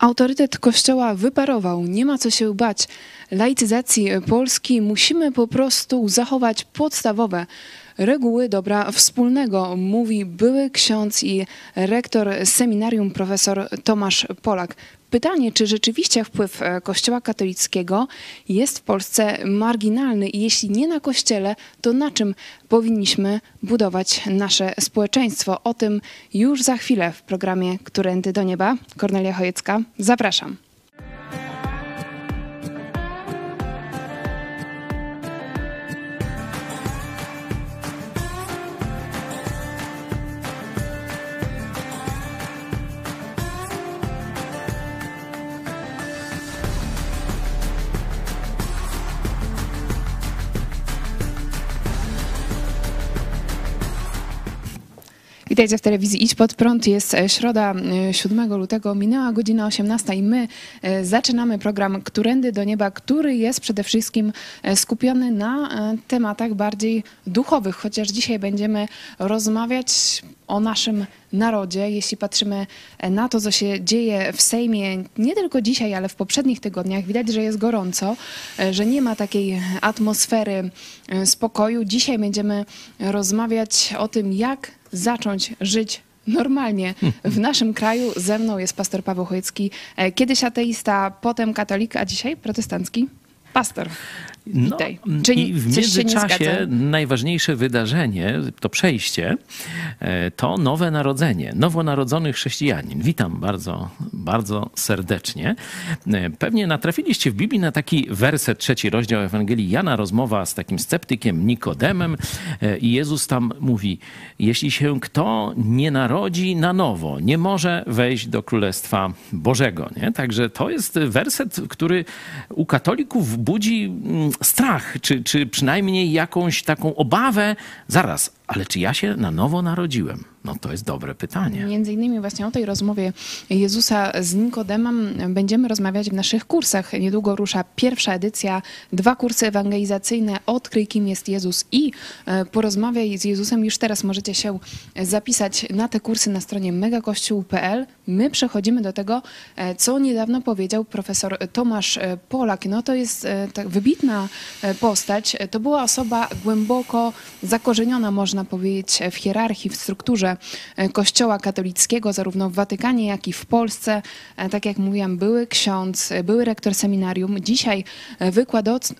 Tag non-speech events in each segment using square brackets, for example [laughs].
Autorytet Kościoła wyparował, nie ma co się bać. Laicyzacji Polski musimy po prostu zachować podstawowe reguły dobra wspólnego, mówi były ksiądz i rektor seminarium profesor Tomasz Polak. Pytanie, czy rzeczywiście wpływ e, Kościoła katolickiego jest w Polsce marginalny i jeśli nie na Kościele, to na czym powinniśmy budować nasze społeczeństwo? O tym już za chwilę w programie Którędy do Nieba. Kornelia Chojecka, zapraszam. Witajcie w telewizji Idź Pod Prąd. Jest e, środa 7 e, lutego, minęła godzina 18 i my e, zaczynamy program Którędy do Nieba, który jest przede wszystkim skupiony na tematach bardziej duchowych, chociaż dzisiaj będziemy rozmawiać o naszym narodzie, jeśli patrzymy na to, co się dzieje w Sejmie, nie tylko dzisiaj, ale w poprzednich tygodniach, widać, że jest gorąco, że nie ma takiej atmosfery spokoju. Dzisiaj będziemy rozmawiać o tym, jak zacząć żyć normalnie w naszym kraju. Ze mną jest pastor Paweł Chojecki, e, kiedyś ateista, potem katolik, a dzisiaj protestancki pastor. No, Czy, I w międzyczasie najważniejsze wydarzenie, to przejście, e, to nowe narodzenie, nowonarodzony chrześcijanin. Witam bardzo, bardzo serdecznie. E, pewnie natrafiliście w Biblii na taki werset, trzeci rozdział Ewangelii Jana, rozmowa z takim sceptykiem Nikodemem e, i Jezus tam mówi, jeśli się kto nie narodzi na nowo, nie może wejść do Królestwa Bożego. Nie? Także to jest werset, który u katolików budzi mm, strach, czy, czy przynajmniej jakąś taką obawę. Zaraz, ale czy ja się na nowo narodziłem? No to jest dobre pytanie. Między innymi właśnie o tej rozmowie Jezusa z Nikodemem będziemy rozmawiać w naszych kursach. Niedługo rusza pierwsza edycja, dwa kursy ewangelizacyjne Odkryj kim jest Jezus i e, porozmawiaj z Jezusem. Już teraz możecie się zapisać na te kursy na stronie megakościół.pl. My przechodzimy do tego, e, co niedawno powiedział profesor Tomasz e, Polak. No to jest tak wybitna postać. To była osoba głęboko zakorzeniona, można powiedzieć, w hierarchii, w strukturze E, Kościoła katolickiego, zarówno w Watykanie, jak i w Polsce. E, tak jak mówiłam, były ksiądz, e, były rektor seminarium, dzisiaj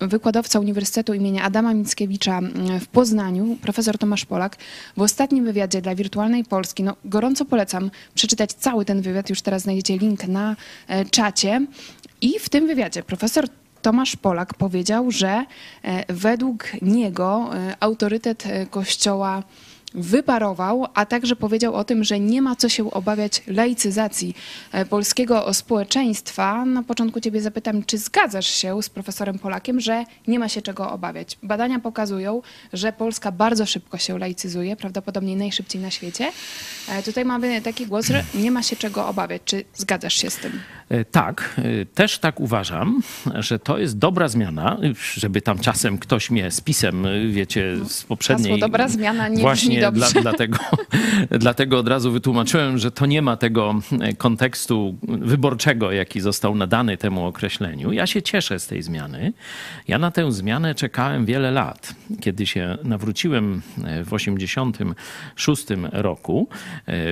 wykładowca Uniwersytetu imienia Adama Mickiewicza w Poznaniu, profesor Tomasz Polak. W ostatnim wywiadzie dla Wirtualnej Polski, no gorąco polecam przeczytać cały ten wywiad, już teraz znajdziecie link na czacie. I w tym wywiadzie profesor Tomasz Polak powiedział, że według niego autorytet Kościoła wyparował, a także powiedział o tym, że nie ma co się obawiać laicyzacji e, polskiego społeczeństwa. Na początku ciebie zapytam, czy zgadzasz się z profesorem Polakiem, że nie ma się czego obawiać? Badania pokazują, że Polska bardzo szybko się laicyzuje, prawdopodobnie najszybciej na świecie. E, tutaj mamy taki głos, że nie ma się czego obawiać. Czy zgadzasz się z tym? E, tak, też tak uważam, że to jest dobra zmiana, żeby tam czasem ktoś mnie z pisem, wiecie, z poprzedniej... Hasło dobra zmiana nie właśnie dla, dlatego, [laughs] dlatego od razu wytłumaczyłem, że to nie ma tego kontekstu wyborczego, jaki został nadany temu określeniu. Ja się cieszę z tej zmiany. Ja na tę zmianę czekałem wiele lat. Kiedy się nawróciłem w 86 roku,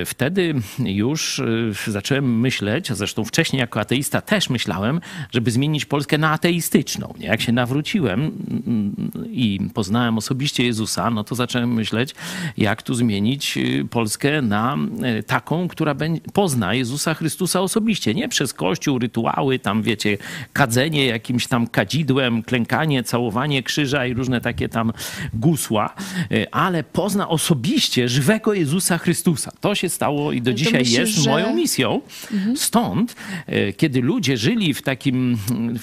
wtedy już e, zacząłem myśleć, a zresztą wcześniej jako ateista też myślałem, żeby zmienić Polskę na ateistyczną. Jak się nawróciłem mm, i poznałem osobiście Jezusa, no to zacząłem myśleć, jak tu zmienić y, Polskę na y, taką, która pozna Jezusa Chrystusa osobiście. Nie przez kościół, rytuały, tam wiecie, kadzenie jakimś tam kadzidłem, klękanie, całowanie krzyża i różne takie tam gusła, y, ale pozna osobiście żywego Jezusa Chrystusa. To się stało i do dzisiaj myślisz, jest że... moją misją. Mhm. Stąd, kiedy ludzie żyli w takim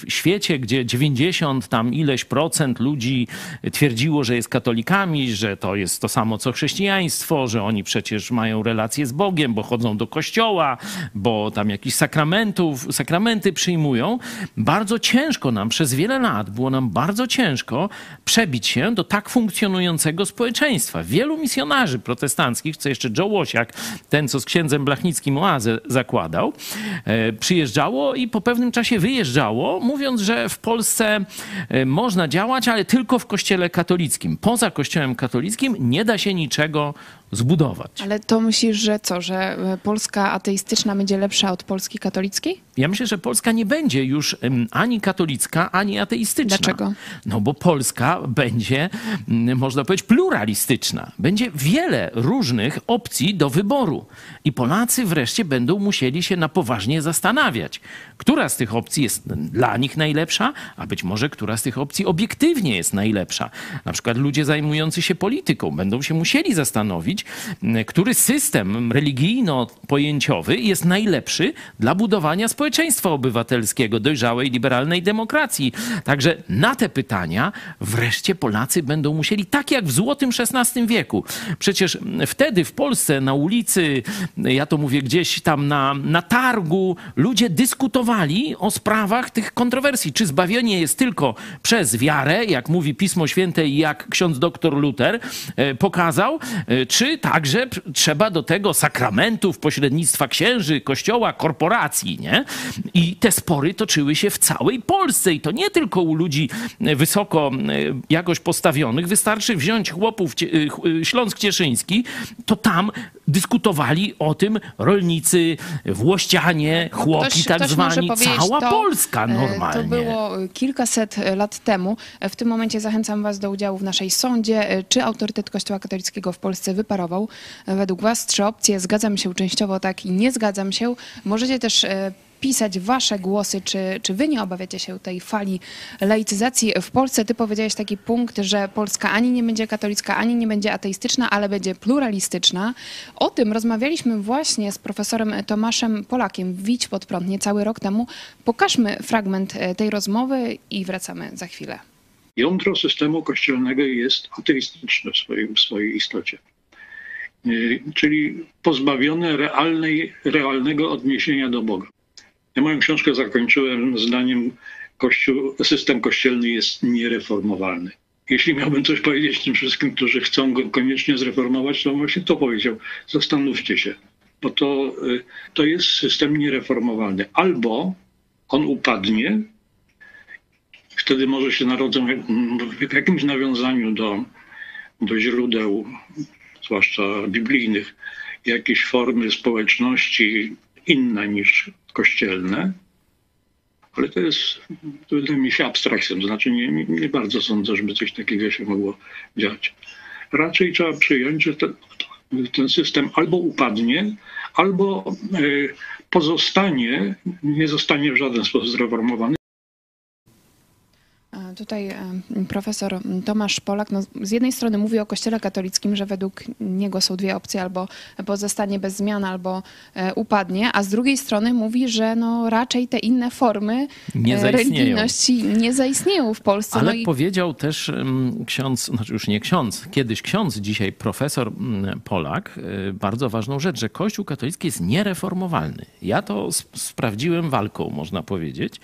świecie, gdzie 90 tam ileś procent ludzi twierdziło, że jest katolikami, że to jest to samo co chrześcijaństwo, że oni przecież mają relacje z Bogiem, bo chodzą do kościoła, bo tam jakieś sakramentów, sakramenty przyjmują. Bardzo ciężko nam przez wiele lat było nam bardzo ciężko przebić się do tak funkcjonującego społeczeństwa. Wielu misjonarzy protestanckich, co jeszcze Joe Łosiak, ten co z księdzem Blachnickim oazę zakładał, e, przyjeżdżało i po pewnym czasie wyjeżdżało, mówiąc, że w Polsce e, można działać, ale tylko w kościele katolickim. Poza kościołem katolickim nie da się niczego zbudować. Ale to myślisz, że co, że e, Polska ateistyczna będzie lepsza od Polski katolickiej? Ja myślę, że Polska nie będzie już ani katolicka, ani ateistyczna. Dlaczego? No bo Polska będzie, mm, można powiedzieć, pluralistyczna. Będzie wiele różnych opcji do wyboru. I Polacy wreszcie będą musieli się na poważnie zastanawiać, która z tych opcji jest dla nich najlepsza, a być może która z tych opcji obiektywnie jest najlepsza. Na przykład ludzie zajmujący się polityką będą się musieli zastanowić, który system religijno-pojęciowy jest najlepszy dla budowania społeczeństwa obywatelskiego, dojrzałej, liberalnej demokracji. Także na te pytania wreszcie Polacy będą musieli, tak jak w złotym XVI wieku. Przecież wtedy w Polsce na ulicy, ja to mówię gdzieś tam na, na targu, ludzie dyskutowali o sprawach tych kontrowersji. Czy zbawienie jest tylko przez wiarę, jak mówi Pismo Święte i jak ksiądz doktor Luther e, pokazał, e, czy także trzeba do tego sakramentów, pośrednictwa księży, kościoła, korporacji, nie? I te spory toczyły się w całej Polsce i to nie tylko u ludzi e, wysoko jakoś postawionych. Wystarczy wziąć chłopów Śląsk Cieszyński, to tam dyskutowali o tym rolnicy, włościanie, chłopi ktoś, tak ktoś zwani, cała to, Polska e, normalnie. To było kilkaset lat temu. W tym momencie zachęcam was do udziału w naszej sądzie. Czy autorytet Kościoła katolickiego w Polsce wyparował? Według was trzy opcje. Zgadzam się częściowo tak i nie zgadzam się. Możecie też e, pisać wasze głosy, czy, czy wy nie obawiacie się tej fali laicyzacji w Polsce? Ty powiedziałeś taki punkt, że Polska ani nie będzie katolicka, ani nie będzie ateistyczna, ale będzie pluralistyczna. O tym rozmawialiśmy właśnie z profesorem Tomaszem Polakiem Widź pod prąd niecały rok temu. Pokażmy fragment e, tej rozmowy i wracamy za chwilę. Jądro systemu kościelnego jest ateistyczne w swojej, w swojej istocie czyli pozbawione realnej, realnego odniesienia do Boga. Ja moją książkę zakończyłem zdaniem Kościół, system kościelny jest niereformowalny. Jeśli miałbym coś powiedzieć tym wszystkim, którzy chcą go koniecznie zreformować, to właśnie to powiedział. Zastanówcie się, bo to, y, to jest system niereformowalny. Albo on upadnie, wtedy może się narodzą w jakimś nawiązaniu do, do źródeł, zwłaszcza biblijnych, jakieś formy społeczności inne niż kościelne, ale to jest, wydaje mi się abstrakcją, to znaczy nie, nie bardzo sądzę, żeby coś takiego się mogło dziać. Raczej trzeba przyjąć, że ten, ten system albo upadnie, albo e, pozostanie, nie zostanie w żaden sposób zreformowany, Tutaj e, profesor Tomasz Polak no, z jednej strony mówi o Kościele katolickim, że według niego są dwie opcje, albo pozostanie bez zmian, albo e, upadnie, a z drugiej strony mówi, że no, raczej te inne formy nie e, religijności nie zaistnieją w Polsce. Ale no i... powiedział też ksiądz, znaczy już nie ksiądz, kiedyś ksiądz, dzisiaj profesor Polak, bardzo ważną rzecz, że Kościół katolicki jest niereformowalny. Ja to sprawdziłem walką, można powiedzieć,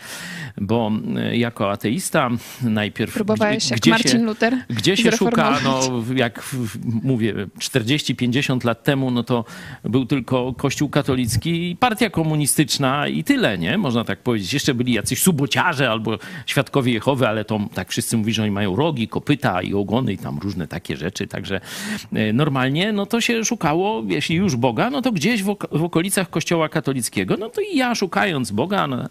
bo jako ateista najpierw. Próbowałeś gdzie, jak Marcin się, Luther? Gdzie się szuka, no jak mówię, 40-50 lat temu, no to był tylko Kościół katolicki i partia komunistyczna i tyle, nie? Można tak powiedzieć. Jeszcze byli jacyś subociarze albo świadkowie Jehowy, ale to tak wszyscy mówią, że oni mają rogi, kopyta i ogony i tam różne takie rzeczy. Także e, normalnie, no to się szukało, jeśli już Boga, no to gdzieś w, w okolicach Kościoła katolickiego. No to i ja szukając Boga no,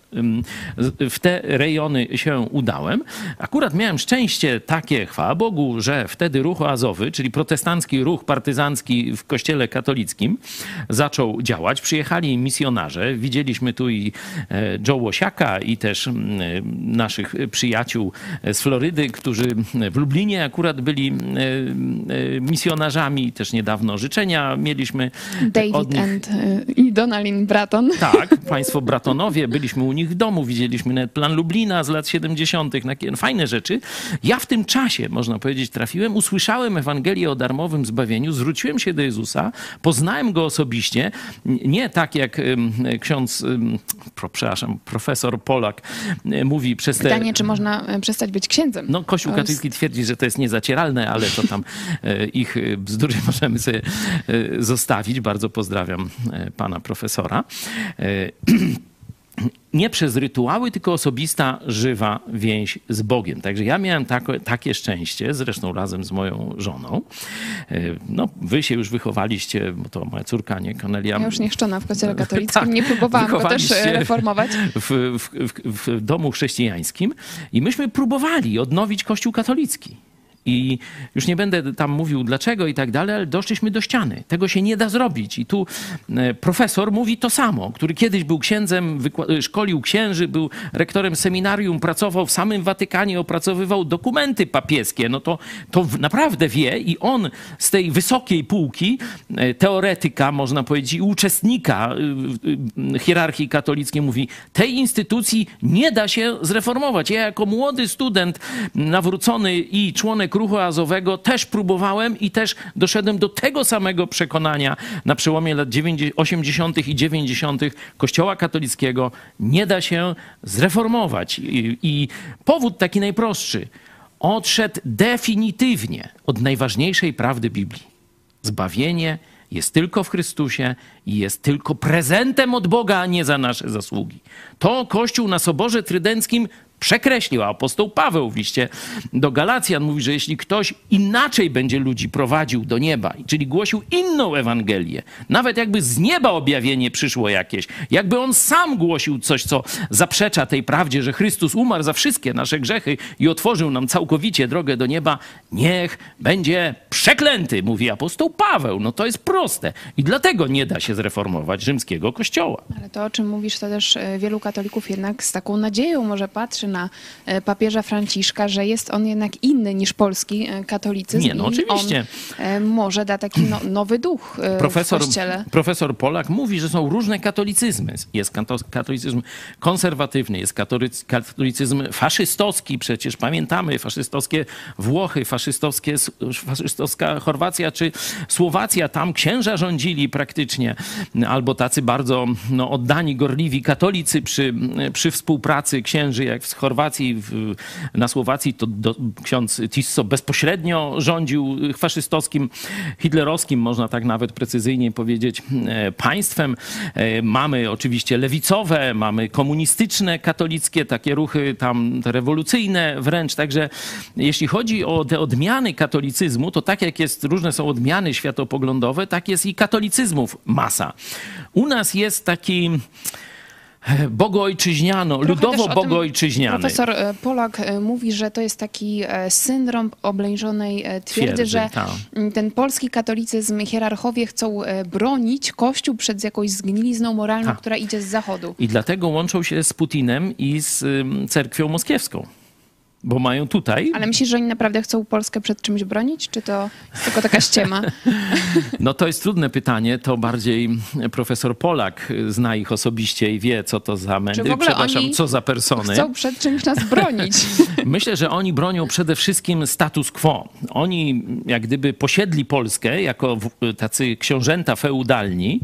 w te rejony się udałem. Akurat miałem szczęście takie, chwała Bogu, że wtedy ruch oazowy, czyli protestancki ruch partyzancki w kościele katolickim zaczął działać. Przyjechali misjonarze. Widzieliśmy tu i e, Joe Łosiaka i też naszych przyjaciół z Florydy, którzy w Lublinie akurat byli e, misjonarzami. Też niedawno życzenia mieliśmy David od nich. and e, i Donalin Braton. Tak, państwo Bratonowie. Byliśmy u nich w domu, widzieliśmy nawet plan Lublina z lat 70. na fajne rzeczy. Ja w tym czasie, można powiedzieć, trafiłem, usłyszałem Ewangelię o darmowym zbawieniu, zwróciłem się do Jezusa, poznałem Go osobiście, nie tak jak ksiądz, przepraszam, profesor Polak mówi przez te... Pytanie, czy można e, przestać być księdzem? No, Kościół katolicki twierdzi, że to jest niezacieralne, ale to tam e, ich bzdury [laughs] możemy sobie e, zostawić. Bardzo pozdrawiam pana profesora. [clears throat] nie przez rytuały, tylko osobista, żywa więź z Bogiem. Także ja miałem tak, takie szczęście, zresztą razem z moją żoną. E, no, wy się już wychowaliście, bo to moja córka, nie Konelia. Ja już nie chrzczona w kościele [laughs] katolickim, tak, nie próbowałam go też reformować. W, w, w, w domu chrześcijańskim i myśmy próbowali odnowić kościół katolicki. I już nie będę tam mówił dlaczego i tak dalej, ale doszliśmy do ściany. Tego się nie da zrobić. I tu e, profesor mówi to samo, który kiedyś był księdzem, szkolił księży, był rektorem seminarium, pracował w samym Watykanie, opracowywał dokumenty papieskie. No to, to naprawdę wie i on z tej wysokiej półki e, teoretyka, można powiedzieć, i uczestnika e, hierarchii katolickiej mówi, tej instytucji nie da się zreformować. Ja jako młody student nawrócony i członek kierunek ruchu azowego też próbowałem i też doszedłem do tego samego przekonania na przełomie lat 80. i 90. Kościoła katolickiego nie da się zreformować. I, I powód taki najprostszy. Odszedł definitywnie od najważniejszej prawdy Biblii. Zbawienie jest tylko w Chrystusie i jest tylko prezentem od Boga, a nie za nasze zasługi. To Kościół na Soborze Trydenckim przekreślił, a apostoł Paweł w liście do Galacjan mówi, że jeśli ktoś inaczej będzie ludzi prowadził do nieba, czyli głosił inną Ewangelię, nawet jakby z nieba objawienie przyszło jakieś, jakby on sam głosił coś, co zaprzecza tej prawdzie, że Chrystus umarł za wszystkie nasze grzechy i otworzył nam całkowicie drogę do nieba, niech będzie przeklęty, mówi apostoł Paweł. No to jest proste. I dlatego nie da się zreformować rzymskiego kościoła. Ale to, o czym mówisz, to też e, wielu katolików jednak z taką nadzieją może patrzy na e, papieża Franciszka, że jest on jednak inny niż polski e, katolicyzm. Nie, no oczywiście. On może da taki no, nowy duch profesor, w kościele. Profesor Polak mówi, że są różne katolicyzmy. Jest katolicyzm konserwatywny, jest katolicyzm faszystowski, przecież pamiętamy faszystowskie Włochy, faszystowskie, faszystowska Chorwacja czy Słowacja. Tam księża rządzili praktycznie, albo tacy bardzo no, oddani, gorliwi katolicy przy, przy współpracy księży, jak w Chorwacji, w, na Słowacji, to do, ksiądz Tisso bezpośrednio rządził faszystowskim, hitlerowskim, można tak nawet precyzyjnie powiedzieć, e, państwem. E, mamy oczywiście lewicowe, mamy komunistyczne, katolickie, takie ruchy tam rewolucyjne wręcz. Także jeśli chodzi o te odmiany katolicyzmu, to tak jak jest, różne są odmiany światopoglądowe, tak jest i katolicyzmów masa. U nas jest taki [laughs] bogoojczyźniano, ludowo-bogoojczyźniany. Profesor e, Polak e, mówi, że to jest taki e, syndrom oblężonej twierdzy, twierdzy że ta. ten polski katolicyzm, hierarchowie chcą bronić Kościół przed jakąś zgnilizną moralną, ta. która idzie z zachodu. I dlatego łączą się z Putinem i z cerkwią moskiewską. Bo mają tutaj. Ale myślisz, że oni naprawdę chcą Polskę przed czymś bronić, czy to jest tylko taka ściema? [laughs] No to jest trudne pytanie. To bardziej profesor Polak zna ich osobiście i wie, co to za mędry, przepraszam, co za persony. Chcą przed czymś nas bronić. [laughs] Myślę, że oni bronią przede wszystkim status quo. Oni jak gdyby posiedli Polskę jako tacy książęta feudalni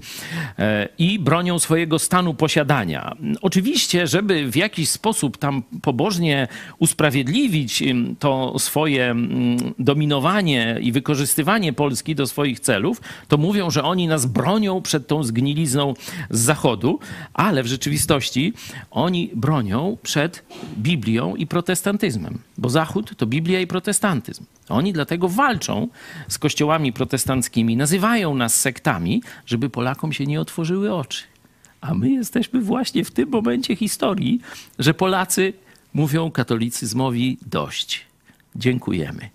e, i bronią swojego stanu posiadania. Oczywiście, żeby w jakiś sposób tam pobożnie usprawiedliwić usprawiedliwić to swoje dominowanie i wykorzystywanie Polski do swoich celów, to mówią, że oni nas bronią przed tą zgnilizną z Zachodu, ale w rzeczywistości oni bronią przed Biblią i protestantyzmem, bo Zachód to Biblia i protestantyzm. Oni dlatego walczą z kościołami protestanckimi, nazywają nas sektami, żeby Polakom się nie otworzyły oczy. A my jesteśmy właśnie w tym momencie historii, że Polacy mówią katolicyzmowi dość. Dziękujemy.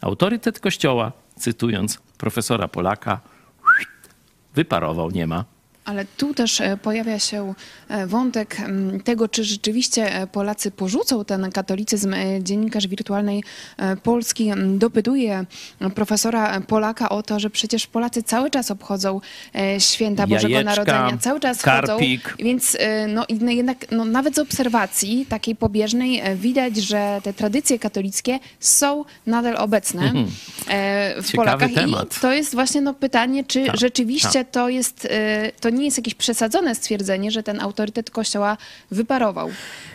Autorytet Kościoła, cytując profesora Polaka, wyparował, nie ma. Ale tu też e, pojawia się e, wątek tego, czy rzeczywiście e, Polacy porzucą ten katolicyzm. Dziennikarz wirtualnej Polski dopytuje profesora Polaka o to, że przecież Polacy cały czas obchodzą święta Bożego Jajeczka, Narodzenia, cały czas karpik. chodzą. Więc no, jednak no, nawet z obserwacji takiej pobieżnej widać, że te tradycje katolickie są nadal obecne mhm. w Ciekawy Polakach. Temat. I to jest właśnie no, pytanie, czy ta, rzeczywiście ta. to jest to nie nie jest jakieś przesadzone stwierdzenie, że ten autorytet Kościoła wyparował.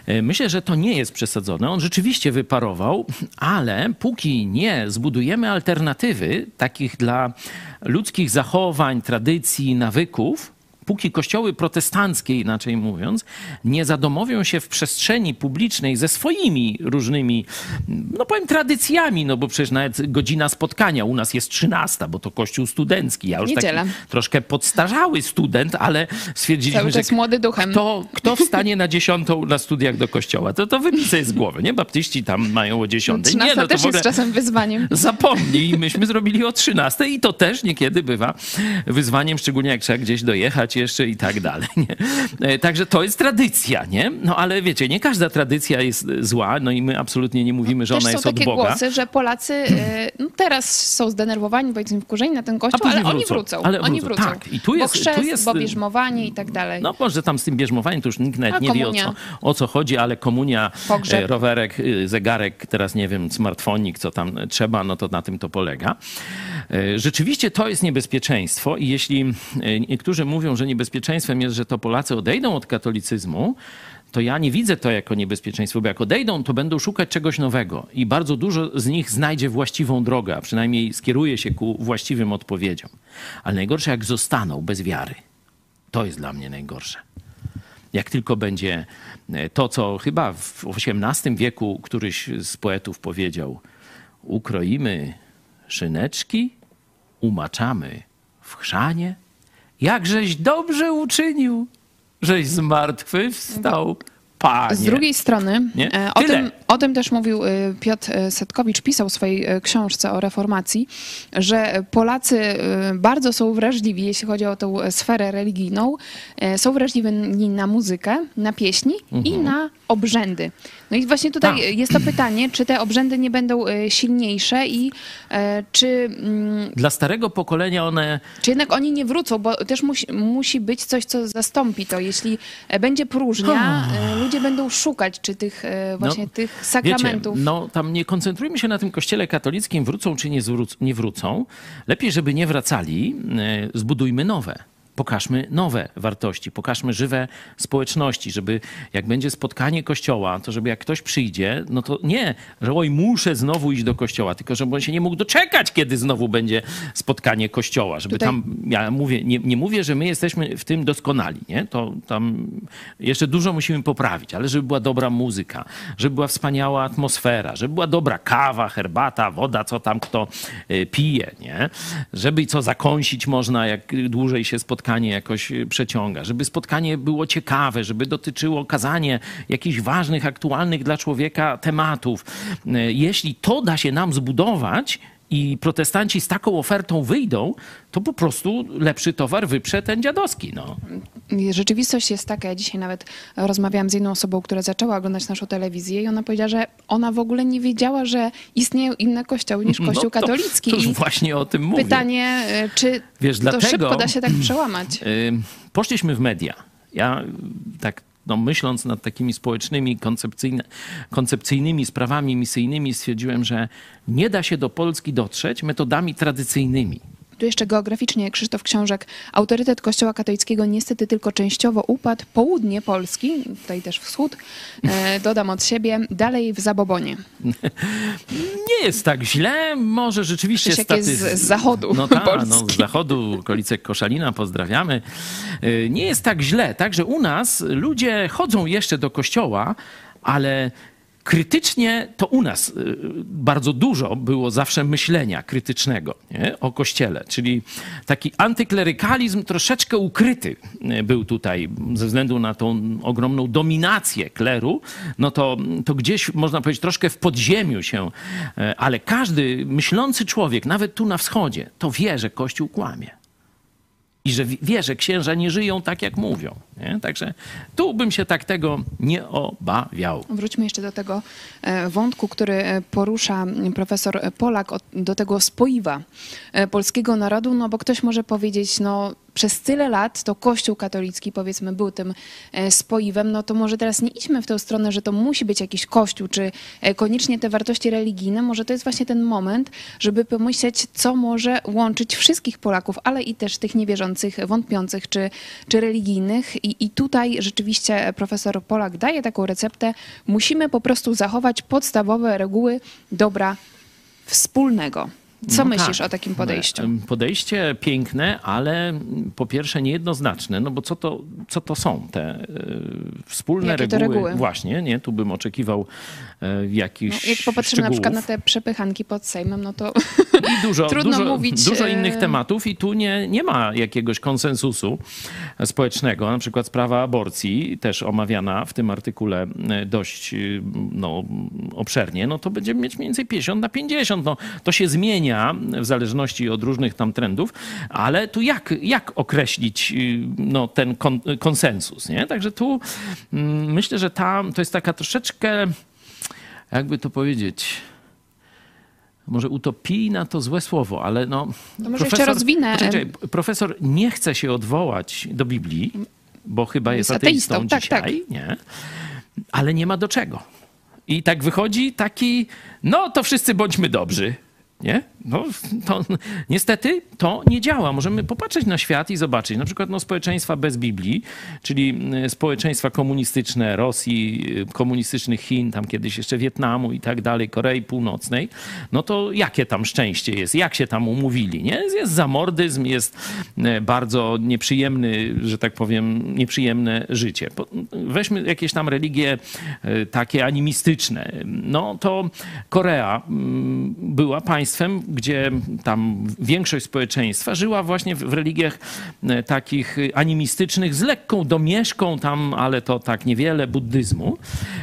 E, myślę, że to nie jest przesadzone. On rzeczywiście wyparował, ale póki nie zbudujemy alternatywy takich dla ludzkich zachowań, tradycji, nawyków, póki kościoły protestanckie, inaczej mówiąc, nie zadomowią się w przestrzeni publicznej ze swoimi różnymi, no powiem, tradycjami, no bo przecież nawet godzina spotkania u nas jest 13, bo to kościół studencki. Ja już Niedziela. taki troszkę podstarzały student, ale stwierdziliśmy, Cały czas że młody duchem. Kto, kto wstanie na dziesiątą na studiach do kościoła? To, to wypij sobie z głowy, nie? Baptyści tam mają o dziesiątej. Nie, 13 no to też jest czasem wyzwaniem. Zapomnij, myśmy zrobili o 13 i to też niekiedy bywa wyzwaniem, szczególnie jak trzeba gdzieś dojechać jeszcze i tak dalej. Nie? E, Także to jest tradycja, nie? No ale wiecie, nie każda tradycja jest zła, no i my absolutnie nie mówimy, że Też ona są jest od takie Boga. głosy, że Polacy e, [clears throat] no teraz są zdenerwowani, powiedzmy wkurzeni na ten kościół, ale później oni wrócą. wrócą. Ale oni wrócą, wrócą. tak. I tu jest- bo tu chrzest, jest- bo bierzmowanie i tak dalej. No może tam z tym bierzmowaniem to już nikt nawet A nie wie o komunia? co, o co chodzi, ale komunia, Pogrzeb. e, rowerek, y, zegarek, teraz nie wiem, smartfonik, co tam trzeba, no to na tym to polega. E, Rzeczywiście to jest niebezpieczeństwo i jeśli e, niektórzy mówią, że niebezpieczeństwem jest, że to Polacy odejdą od katolicyzmu, to ja nie widzę to jako niebezpieczeństwo, bo jak odejdą, to będą szukać czegoś nowego i bardzo dużo z nich znajdzie właściwą drogę, a przynajmniej skieruje się ku właściwym odpowiedziom. Ale najgorsze, jak zostaną bez wiary. To jest dla mnie najgorsze. Jak tylko będzie e, to, co chyba w XVIII wieku któryś z poetów powiedział: ukroimy szyneczki, umaczamy w chrzanie, jakżeś dobrze uczynił, żeś z martwy wstał, panie. Z drugiej strony, e, o tym, o tym też mówił e, Piotr e, Setkowicz, pisał w swojej książce o reformacji, że Polacy bardzo są wrażliwi, jeśli chodzi o tą e, sferę religijną. Są wrażliwi na muzykę, na pieśni i Mhm. na obrzędy. No i właśnie tutaj Tak. jest to pytanie, czy te obrzędy nie będą e, silniejsze i e, czy, mm, Dla starego pokolenia one czy jednak oni nie wrócą, bo też musi, musi być coś, co zastąpi to. Jeśli e, będzie próżnia, e, ludzie będą szukać, czy tych właśnie No, tych sakramentów. Wiecie, no tam nie koncentrujmy się na tym kościele katolickim, wrócą czy nie, zwróc, nie wrócą. Lepiej, żeby nie wracali, zbudujmy nowe. Pokażmy nowe wartości, pokażmy żywe społeczności, żeby jak będzie spotkanie kościoła, to żeby jak ktoś przyjdzie, no to nie, że oj, muszę znowu iść do kościoła, tylko żeby on się nie mógł doczekać, kiedy znowu będzie spotkanie kościoła, żeby Tutaj- tam ja mówię, nie, nie mówię, że my jesteśmy w tym doskonali, nie? To tam jeszcze dużo musimy poprawić, ale żeby była dobra muzyka, żeby była wspaniała atmosfera, żeby była dobra kawa, herbata, woda, co tam kto y, pije, nie? Żeby co zakąsić można, jak dłużej się spotkanie jakoś y, przeciąga, żeby spotkanie było ciekawe, żeby dotyczyło kazanie jakichś ważnych, aktualnych dla człowieka tematów. Y, Jeśli to da się nam zbudować, i protestanci z taką ofertą wyjdą, to po prostu lepszy towar wyprze ten dziadowski. No. Rzeczywistość jest taka, ja dzisiaj nawet rozmawiałam z jedną osobą, która zaczęła oglądać naszą telewizję i ona powiedziała, że ona w ogóle nie wiedziała, że istnieją inne kościoły niż [laughs] Kościół no to, katolicki. To już I właśnie o tym mówię. pytanie, y, czy Wiesz, to dlatego- szybko da się tak [clears throat] przełamać? Y, Poszliśmy w media. Ja tak no, myśląc nad takimi społecznymi, koncepcyjnymi sprawami misyjnymi, stwierdziłem, że nie da się do Polski dotrzeć metodami tradycyjnymi. Tu jeszcze geograficznie Krzysztof Książek. Autorytet Kościoła katolickiego niestety tylko częściowo upadł. Południe Polski, tutaj też wschód, e, [laughs] dodam od siebie, dalej w zabobonie. [laughs] Nie jest tak źle, może rzeczywiście Krzysiek jest z- zachodu No tak, no, z zachodu, okolice Koszalina, pozdrawiamy. Y, Nie jest tak źle, także u nas ludzie chodzą jeszcze do kościoła, ale krytycznie to u nas y, bardzo dużo było zawsze myślenia krytycznego nie? o kościele, czyli taki antyklerykalizm troszeczkę ukryty y, był tutaj ze względu na tą ogromną dominację kleru, no to, to gdzieś można powiedzieć troszkę w podziemiu się, y, ale każdy myślący człowiek, nawet tu na wschodzie, to wie, że Kościół kłamie. I że wi- wie, że księża nie żyją tak, jak mówią. Nie? Także tu bym się tak tego nie obawiał. Wróćmy jeszcze do tego e, wątku, który e, porusza profesor Polak, od- do tego spoiwa e, polskiego narodu, no bo ktoś może powiedzieć, no przez tyle lat to Kościół katolicki, powiedzmy, był tym e, spoiwem, no to może teraz nie idźmy w tę stronę, że to musi być jakiś Kościół, czy e, koniecznie te wartości religijne. Może to jest właśnie ten moment, żeby pomyśleć, co może łączyć wszystkich Polaków, ale i też tych niewierzących, wątpiących, czy, czy religijnych. I, I tutaj rzeczywiście profesor Polak daje taką receptę. Musimy po prostu zachować podstawowe reguły dobra wspólnego. Co No myślisz tak. o takim podejściu? Podejście piękne, ale po pierwsze niejednoznaczne, no bo co to, co to są te e, wspólne Jakie reguły? reguły? Właśnie, nie? Tu bym oczekiwał e, No, jakichś jak popatrzymy na przykład na szczegółów. te przepychanki pod Sejmem, no to I dużo, [laughs] Trudno dużo, mówić, dużo e, innych tematów i tu nie, nie ma jakiegoś konsensusu społecznego. Na przykład sprawa aborcji, też omawiana w tym artykule e, dość no, obszernie, no to będziemy mieć mniej więcej 50 na 50. No, to się zmienia w zależności od różnych tam trendów, ale tu jak, jak określić no, ten kon, konsensus, nie? Także tu mm, myślę, że ta, to jest taka troszeczkę, jakby to powiedzieć może utopijna to złe słowo, ale no. To może jeszcze rozwinę. Poczekaj, profesor nie chce się odwołać do Biblii, bo chyba jest, Jest ateistą, ateistą, tak, dzisiaj, nie? Ale nie ma do czego. I tak wychodzi taki, no to wszyscy bądźmy dobrzy. Nie? No, to niestety to nie działa. Możemy popatrzeć na świat i zobaczyć, na przykład no, społeczeństwa bez Biblii, czyli y, społeczeństwa komunistyczne Rosji, y, komunistycznych Chin, tam kiedyś jeszcze Wietnamu i tak dalej, Korei Północnej, no to jakie tam szczęście jest, jak się tam umówili, nie? Jest zamordyzm, jest y, bardzo nieprzyjemny, że tak powiem, nieprzyjemne życie. Weźmy jakieś tam religie takie animistyczne. No to Korea mm, była państwem, gdzie tam większość społeczeństwa żyła właśnie w, religiach e, takich animistycznych z lekką domieszką tam, ale to tak niewiele buddyzmu.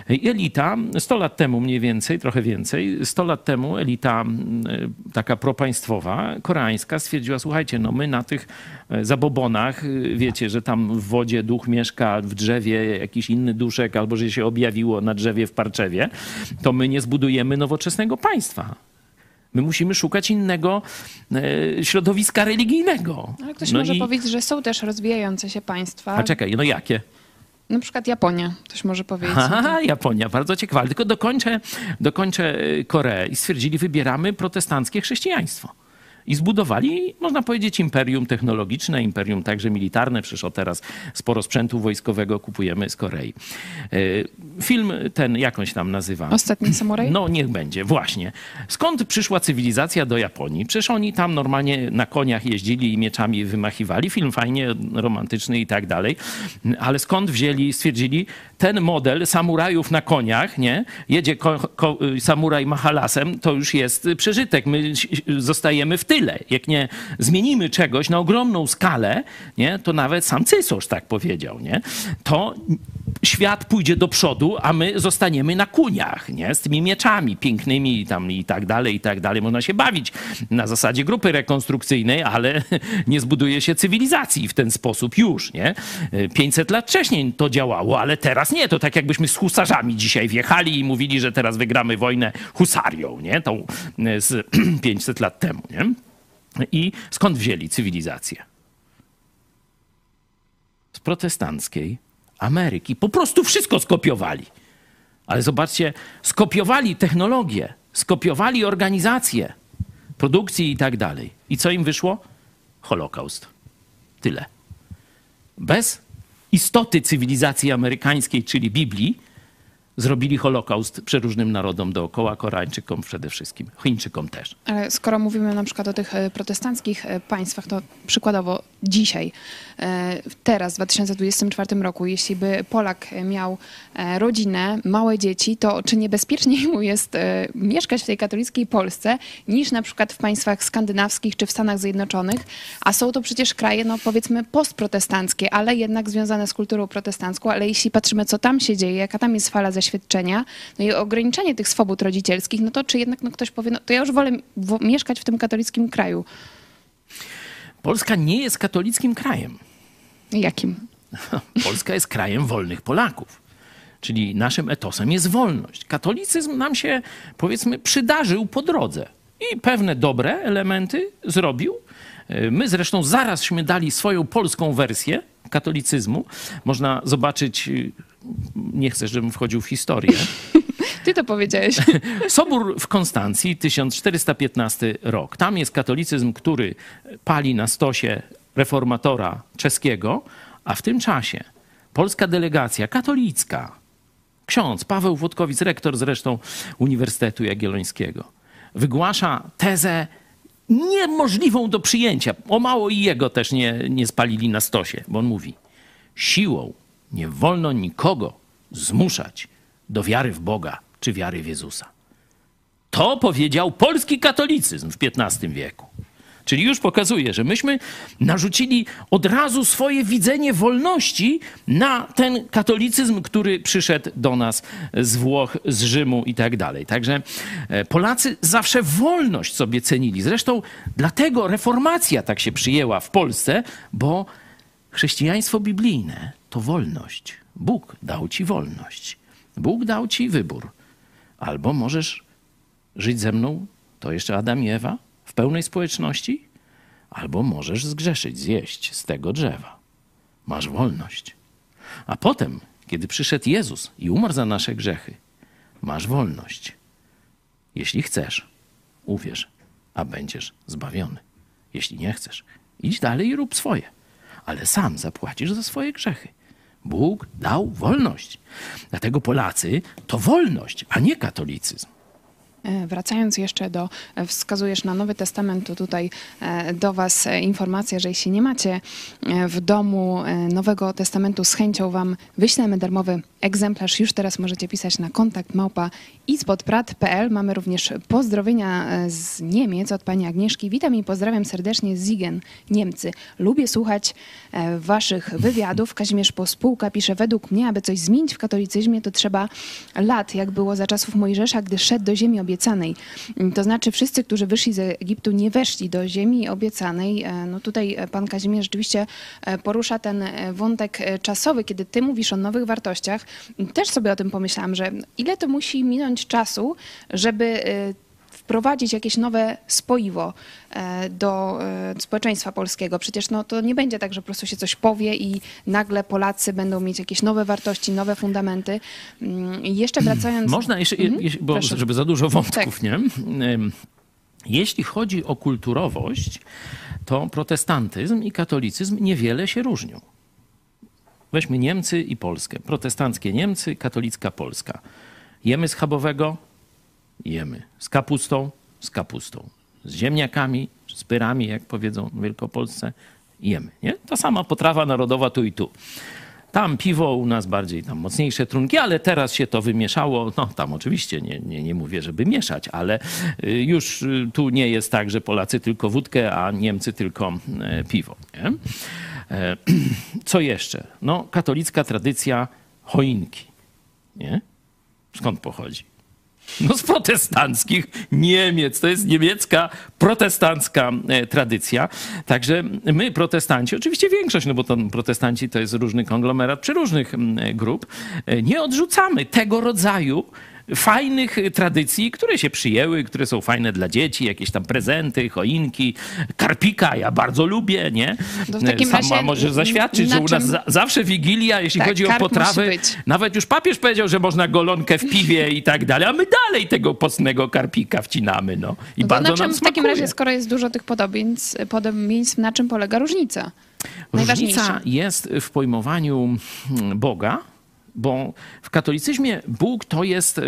Elita 100 lat temu mniej więcej, trochę więcej, 100 lat temu elita e, taka propaństwowa, koreańska stwierdziła, słuchajcie, no my na tych e, zabobonach, wiecie, że tam w wodzie duch mieszka, w drzewie jakiś inny duszek, albo że się objawiło na drzewie w Parczewie, to my nie zbudujemy nowoczesnego państwa. My musimy szukać innego e, środowiska religijnego. ale ktoś No może i- powiedzieć, że są też rozwijające się państwa. A czekaj, no jakie? Na przykład Japonia, ktoś może powiedzieć. Aha, Japonia, bardzo ciekawa. Tylko dokończę, dokończę e, Koreę i stwierdzili, wybieramy protestanckie chrześcijaństwo. I zbudowali, można powiedzieć, imperium technologiczne, imperium także militarne. Przecież o teraz sporo sprzętu wojskowego kupujemy z Korei. E, Film ten, jak on się tam nazywa? Ostatni samuraj? No niech będzie, właśnie. Skąd przyszła cywilizacja do Japonii? Przecież oni tam normalnie na koniach jeździli i mieczami wymachiwali. Film fajnie, romantyczny i tak dalej. Ale skąd wzięli, stwierdzili, ten model samurajów na koniach, nie? Jedzie ko, ko, samuraj mahalasem, to już jest przeżytek. My zostajemy w tyle. Jak nie zmienimy czegoś na ogromną skalę, nie? To nawet sam Cysarz tak powiedział, nie? To świat pójdzie do przodu, a my zostaniemy na kuniach, nie? Z tymi mieczami pięknymi tam i tak dalej, i tak dalej. Można się bawić na zasadzie grupy rekonstrukcyjnej, ale [laughs] nie zbuduje się cywilizacji w ten sposób już, nie? 500 lat wcześniej to działało, ale teraz nie. To tak jakbyśmy z husarzami dzisiaj wjechali i mówili, że teraz wygramy wojnę husarią, nie? Tą e, z [clears throat] 500 lat temu, nie? I skąd wzięli cywilizację? z protestanckiej Ameryki. Po prostu wszystko skopiowali. Ale zobaczcie, skopiowali technologię, skopiowali organizację produkcji i tak dalej. I co im wyszło? Holokaust. Tyle. Bez istoty cywilizacji amerykańskiej, czyli Biblii, zrobili Holokaust przeróżnym narodom dookoła, Koreańczykom przede wszystkim, Chińczykom też. Ale skoro mówimy na przykład o tych e, protestanckich e, państwach, to przykładowo dzisiaj, e, teraz w 2024 roku, jeśli by Polak miał rodzinę, małe dzieci, to czy niebezpieczniej mu jest mieszkać w tej katolickiej Polsce niż na przykład w państwach skandynawskich czy w Stanach Zjednoczonych, a są to przecież kraje, no powiedzmy postprotestanckie, ale jednak związane z kulturą protestancką, ale jeśli patrzymy, co tam się dzieje, jaka tam jest fala zaświadczenia, no i ograniczenie tych swobód rodzicielskich, no to czy jednak no, ktoś powie, no to ja już wolę mieszkać w tym katolickim kraju. Polska nie jest katolickim krajem. Jakim? [laughs] Polska jest krajem wolnych Polaków. Czyli naszym etosem jest wolność. Katolicyzm nam się, powiedzmy, przydarzył po drodze i pewne dobre elementy zrobił. My zresztą zarazśmy dali swoją polską wersję katolicyzmu. Można zobaczyć, nie chcę, żebym wchodził w historię, [laughs] Ty to powiedziałeś. [laughs] Sobór w Konstancji, 1415 rok. Tam jest katolicyzm, który pali na stosie reformatora czeskiego, a w tym czasie polska delegacja katolicka, ksiądz Paweł Włodkowic, rektor zresztą Uniwersytetu Jagiellońskiego, wygłasza tezę niemożliwą do przyjęcia. O mało i jego też nie, nie spalili na stosie, bo on mówi: Siłą nie wolno nikogo zmuszać do wiary w Boga czy wiary w Jezusa. To powiedział polski katolicyzm w XV wieku. Czyli już pokazuje, że myśmy narzucili od razu swoje widzenie wolności na ten katolicyzm, który przyszedł do nas z Włoch, z Rzymu i tak dalej. Także e, Polacy zawsze wolność sobie cenili. Zresztą dlatego reformacja tak się przyjęła w Polsce, bo chrześcijaństwo biblijne to wolność. Bóg dał ci wolność. Bóg dał ci wybór. Albo możesz żyć ze mną, to jeszcze Adam i Ewa, w pełnej społeczności, albo możesz zgrzeszyć, zjeść z tego drzewa. Masz wolność. A potem, kiedy przyszedł Jezus i umarł za nasze grzechy, masz wolność. Jeśli chcesz, uwierz, a będziesz zbawiony. Jeśli nie chcesz, idź dalej i rób swoje, ale sam zapłacisz za swoje grzechy. Bóg dał wolność. Dlatego Polacy to wolność, a nie katolicyzm. E, wracając jeszcze do, e, wskazujesz na Nowy Testament, to tutaj e, do Was informacja, że jeśli nie macie w domu Nowego Testamentu, z chęcią Wam wyślemy darmowy egzemplarz. Już teraz możecie pisać na kontakt małpa ispodprat.pl. Mamy również pozdrowienia z Niemiec od Pani Agnieszki. Witam i pozdrawiam serdecznie z Zigen, Niemcy. Lubię słuchać Waszych wywiadów. Kazimierz Pospółka pisze, według mnie, aby coś zmienić w katolicyzmie, to trzeba lat, jak było za czasów Mojżesza, gdy szedł do ziemi obiecanej obiecanej. To znaczy wszyscy, którzy wyszli z Egiptu, nie weszli do ziemi obiecanej. E, no tutaj e, pan Kazimierz rzeczywiście e, porusza ten wątek czasowy, kiedy ty mówisz o nowych wartościach. Też sobie o tym pomyślałam, że ile to musi minąć czasu, żeby wprowadzić jakieś nowe spoiwo e, do e, społeczeństwa polskiego. Przecież no, to nie będzie tak, że po prostu się coś powie i nagle Polacy będą mieć jakieś nowe wartości, nowe fundamenty. Mm, I jeszcze wracając... [clears throat] Można jeszcze, mhm. bo Proszę. żeby za dużo wątków, tak. nie? Jeśli chodzi o kulturowość, to protestantyzm i katolicyzm niewiele się różnią. Weźmy Niemcy i Polskę. Protestanckie Niemcy, katolicka Polska. Jemy schabowego, jemy. Z kapustą, z kapustą. Z ziemniakami, z pyrami, jak powiedzą w Wielkopolsce, jemy. Nie? Ta sama potrawa narodowa tu i tu. Tam piwo, u nas bardziej tam mocniejsze trunki, ale teraz się to wymieszało. No tam oczywiście nie, nie, nie mówię, żeby mieszać, ale y, już y, tu nie jest tak, że Polacy tylko wódkę, a Niemcy tylko e, piwo. Nie? E, [clears throat] co jeszcze? No katolicka tradycja choinki. Nie? Skąd pochodzi? No z protestanckich Niemiec. To jest niemiecka protestancka e, tradycja. Także my, protestanci, oczywiście większość, no bo to protestanci to jest różny konglomerat przeróżnych grup, e, nie odrzucamy tego rodzaju fajnych tradycji, które się przyjęły, które są fajne dla dzieci, jakieś tam prezenty, choinki, karpika, ja bardzo lubię, nie? W takim Sama razie możesz zaświadczyć, że u nas za, zawsze Wigilia, jeśli tak, chodzi o potrawy, nawet już papież powiedział, że można golonkę w piwie i tak dalej, a my dalej tego postnego karpika wcinamy, no. I no bardzo na czym nam w takim razie, skoro jest dużo tych podobieństw, podobieństw na czym polega różnica? Różnica jest w pojmowaniu Boga, bo w katolicyzmie Bóg to jest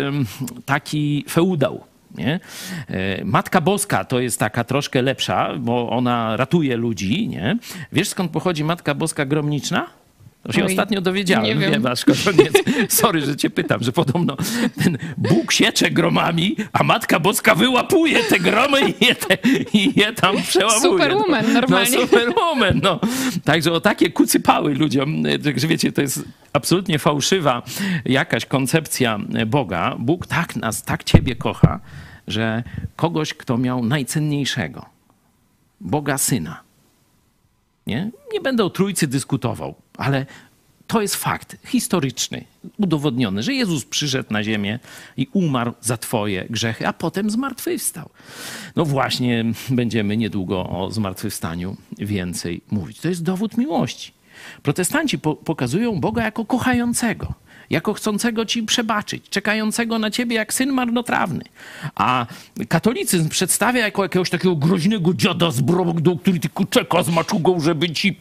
taki feudał. Nie? E, Matka Boska to jest taka troszkę lepsza, bo ona ratuje ludzi. Nie? Wiesz skąd pochodzi Matka Boska Gromniczna? To się Oj, ostatnio dowiedziałem. Nie wiem. Masz, koniec. [laughs] Sorry, że cię pytam, że podobno ten Bóg siecze gromami, a Matka Boska wyłapuje te gromy i je, te, i je tam przełamuje. Superwoman, normalnie. No, superwoman, no. Także o takie kucypały ludziom, że wiecie, to jest absolutnie fałszywa jakaś koncepcja Boga. Bóg tak nas, tak ciebie kocha, że kogoś, kto miał najcenniejszego, Boga Syna, nie? nie będę o trójcy dyskutował, ale to jest fakt historyczny, udowodniony, że Jezus przyszedł na ziemię i umarł za Twoje grzechy, a potem zmartwychwstał. No właśnie, będziemy niedługo o zmartwychwstaniu więcej mówić. To jest dowód miłości. Protestanci po pokazują Boga jako kochającego jako chcącego ci przebaczyć, czekającego na ciebie jak syn marnotrawny. A katolicyzm przedstawia jako jakiegoś takiego groźnego dziada z brodu, który tylko czeka z maczugą, żeby ci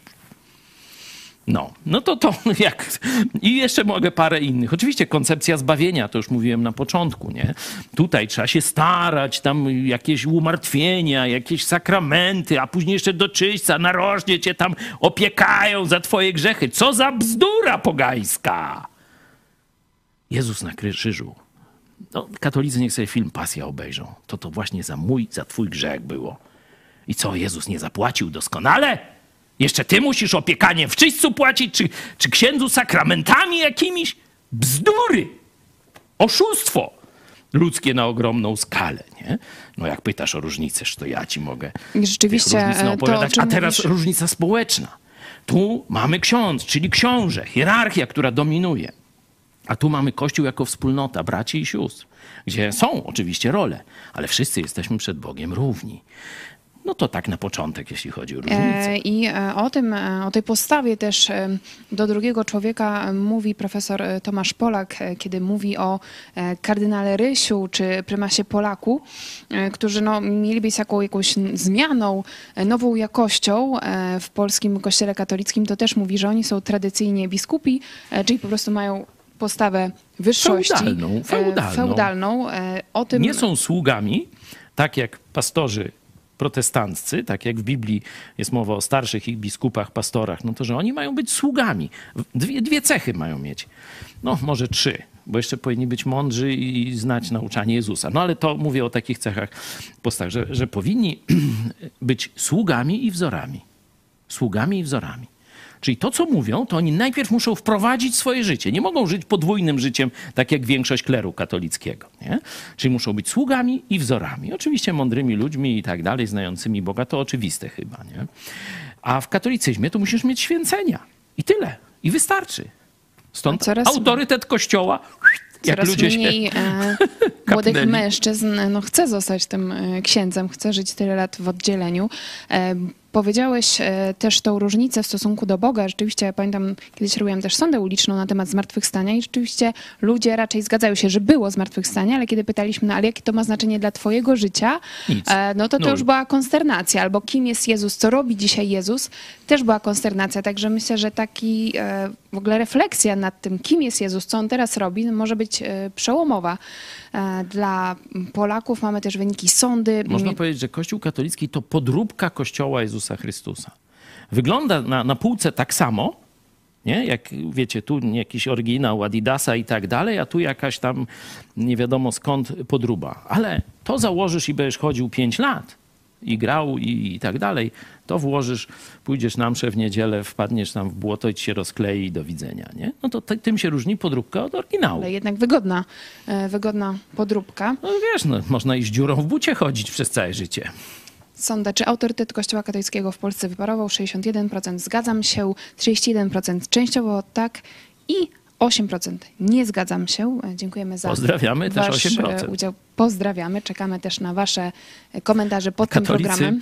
No, no to to [laughs] jak. I jeszcze mogę parę innych. Oczywiście koncepcja zbawienia, to już mówiłem na początku, nie? Tutaj trzeba się starać, tam jakieś umartwienia, jakieś sakramenty, a później jeszcze do czyśćca, narożnie cię tam opiekają za twoje grzechy. Co za bzdura pogańska! Jezus na krzyżu. No, katolicy niech sobie film Pasja obejrzą. To to właśnie za mój, za twój grzech było. I co, Jezus nie zapłacił doskonale? Jeszcze ty musisz opiekanie w czyśćcu płacić, czy, czy księdzu sakramentami jakimiś? Bzdury! Oszustwo! Ludzkie na ogromną skalę, nie? No jak pytasz o różnicę, to ja ci mogę rzeczywiście, różnic e, opowiadać. A teraz mówisz- różnica społeczna. Tu mamy ksiądz, czyli książę, hierarchia, która dominuje. A tu mamy Kościół jako wspólnota braci i sióstr, gdzie są oczywiście role, ale wszyscy jesteśmy przed Bogiem równi. No to tak na początek, jeśli chodzi o różnicę. E, I e, o tym, e, o tej postawie też do drugiego człowieka mówi profesor Tomasz Polak, kiedy mówi o kardynale Rysiu czy prymasie Polaku, którzy no, mieli być taką jakąś zmianą, nową jakością w polskim kościele katolickim, to też mówi, że oni są tradycyjnie biskupi, czyli po prostu mają postawę wyższości. Feudalną, feudalną. feudalną. O tym Nie są sługami, tak jak pastorzy protestanccy, tak jak w Biblii jest mowa o starszych ich biskupach, pastorach, no to że oni mają być sługami. Dwie, dwie cechy mają mieć. No może trzy, bo jeszcze powinni być mądrzy i znać nauczanie Jezusa. No ale to mówię o takich cechach postach, że, że powinni [clears throat] być sługami i wzorami. Sługami i wzorami. Czyli to, co mówią, to oni najpierw muszą wprowadzić swoje życie. Nie mogą żyć podwójnym życiem, tak jak większość kleru katolickiego. Nie? Czyli muszą być sługami i wzorami. Oczywiście mądrymi ludźmi i tak dalej, znającymi Boga, to oczywiste chyba. Nie? A w katolicyzmie to musisz mieć święcenia. I tyle. I wystarczy. Stąd autorytet Kościoła, jak Coraz ludzie mniej e, [laughs] młodych mężczyzn no, chce zostać tym e, księdzem, chce żyć tyle lat w oddzieleniu. Powiedziałeś e, też tą różnicę w stosunku do Boga. Rzeczywiście, ja pamiętam, kiedyś robiłam też sondę uliczną na temat zmartwychwstania i rzeczywiście ludzie raczej zgadzają się, że było zmartwychwstanie, ale kiedy pytaliśmy, no ale jakie to ma znaczenie dla twojego życia, Nic. e, no to to już była konsternacja. Albo kim jest Jezus, co robi dzisiaj Jezus, też była konsternacja. Także myślę, że taki e, w ogóle refleksja nad tym, kim jest Jezus, co on teraz robi, no może być przełomowa. E, Dla Polaków mamy też wyniki sądy. Można powiedzieć, że Kościół katolicki to podróbka Kościoła Jezusa Chrystusa. Wygląda na, na półce tak samo, nie? Jak wiecie, tu jakiś oryginał Adidasa i tak dalej, a tu jakaś tam nie wiadomo skąd podruba. Ale to założysz i będziesz chodził 5 lat i grał i, i tak dalej, to włożysz, pójdziesz na mszę w niedzielę, wpadniesz tam w błoto i ci się rozklei i do widzenia, nie? No to ty- tym się różni podróbka od oryginału. Ale jednak wygodna, e, wygodna podróbka. No wiesz, no, można i z dziurą w bucie chodzić przez całe życie. Sonda, czy autorytet Kościoła katolickiego w Polsce wyparował? 61% zgadzam się, 31% częściowo tak i 8% nie zgadzam się. Dziękujemy za Pozdrawiamy też wasz 8%. e, udział. Pozdrawiamy. Czekamy też na wasze e, komentarze pod tym Katolicy programem.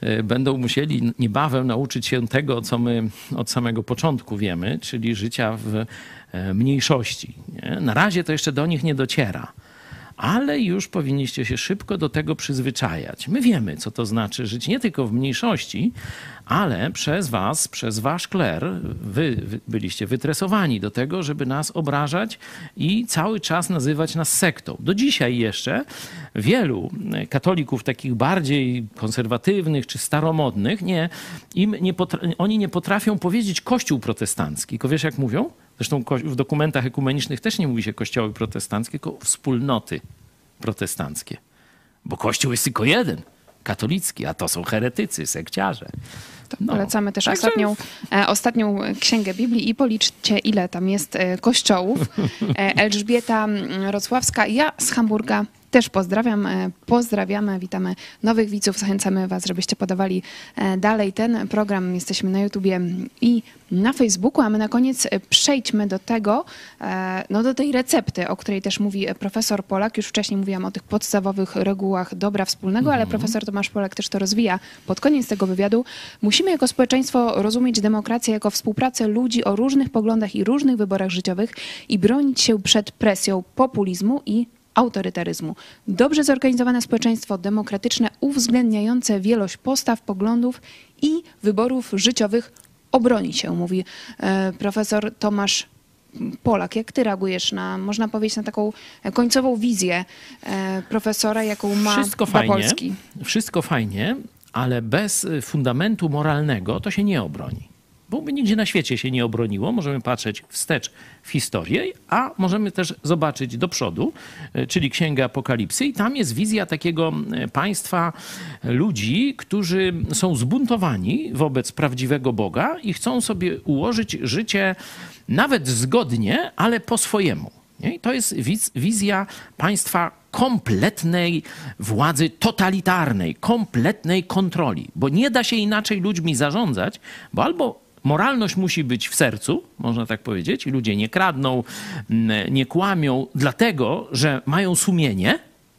e, będą musieli niebawem nauczyć się tego, co my od samego początku wiemy, czyli życia w mniejszości. Nie? Na razie to jeszcze do nich nie dociera. Ale już powinniście się szybko do tego przyzwyczajać. My wiemy, co to znaczy żyć nie tylko w mniejszości, ale przez was, przez wasz kler, wy, byliście wytresowani do tego, żeby nas obrażać i cały czas nazywać nas sektą. Do dzisiaj jeszcze wielu katolików takich bardziej konserwatywnych czy staromodnych, nie, im nie oni nie potrafią powiedzieć kościół protestancki. Tylko wiesz jak mówią? Zresztą w dokumentach ekumenicznych też nie mówi się kościoły protestanckie, tylko wspólnoty protestanckie. Bo kościół jest tylko jeden, katolicki, a to są heretycy, sekciarze. No. Polecamy też Także- ostatnią, e, ostatnią księgę Biblii i policzcie, ile tam jest e, kościołów. E, Elżbieta mm, Rocławska, ja z Hamburga też pozdrawiam. E, Pozdrawiamy, witamy nowych widzów. Zachęcamy Was, żebyście podawali e, dalej ten program. Jesteśmy na YouTubie i na Facebooku, a my na koniec e, przejdźmy do tego, no do tej recepty, o której też mówi profesor Polak. Już wcześniej mówiłam o tych podstawowych regułach dobra wspólnego, ale profesor Tomasz Polak też to rozwija pod koniec tego wywiadu. Musimy jako społeczeństwo rozumieć demokrację jako współpracę ludzi o różnych poglądach i różnych wyborach życiowych i bronić się przed presją populizmu i autorytaryzmu. Dobrze zorganizowane społeczeństwo demokratyczne, uwzględniające wielość postaw, poglądów i wyborów życiowych obroni się, mówi e, profesor Tomasz Polak. Jak ty reagujesz na, można powiedzieć, na taką końcową wizję e, profesora, jaką ma Wszystko fajnie, Polski? wszystko fajnie, ale bez fundamentu moralnego to się nie obroni. Bo by nigdzie na świecie się nie obroniło. Możemy patrzeć wstecz w historię, a możemy też zobaczyć do przodu, y, czyli Księgę Apokalipsy. I tam jest wizja takiego y, państwa ludzi, którzy są zbuntowani wobec prawdziwego Boga i chcą sobie ułożyć życie nawet zgodnie, ale po swojemu. I to jest wiz- wizja państwa kompletnej władzy totalitarnej, kompletnej kontroli, bo nie da się inaczej ludźmi zarządzać, bo albo moralność musi być w sercu, można tak powiedzieć, ludzie nie kradną, mm, nie kłamią, dlatego że mają sumienie.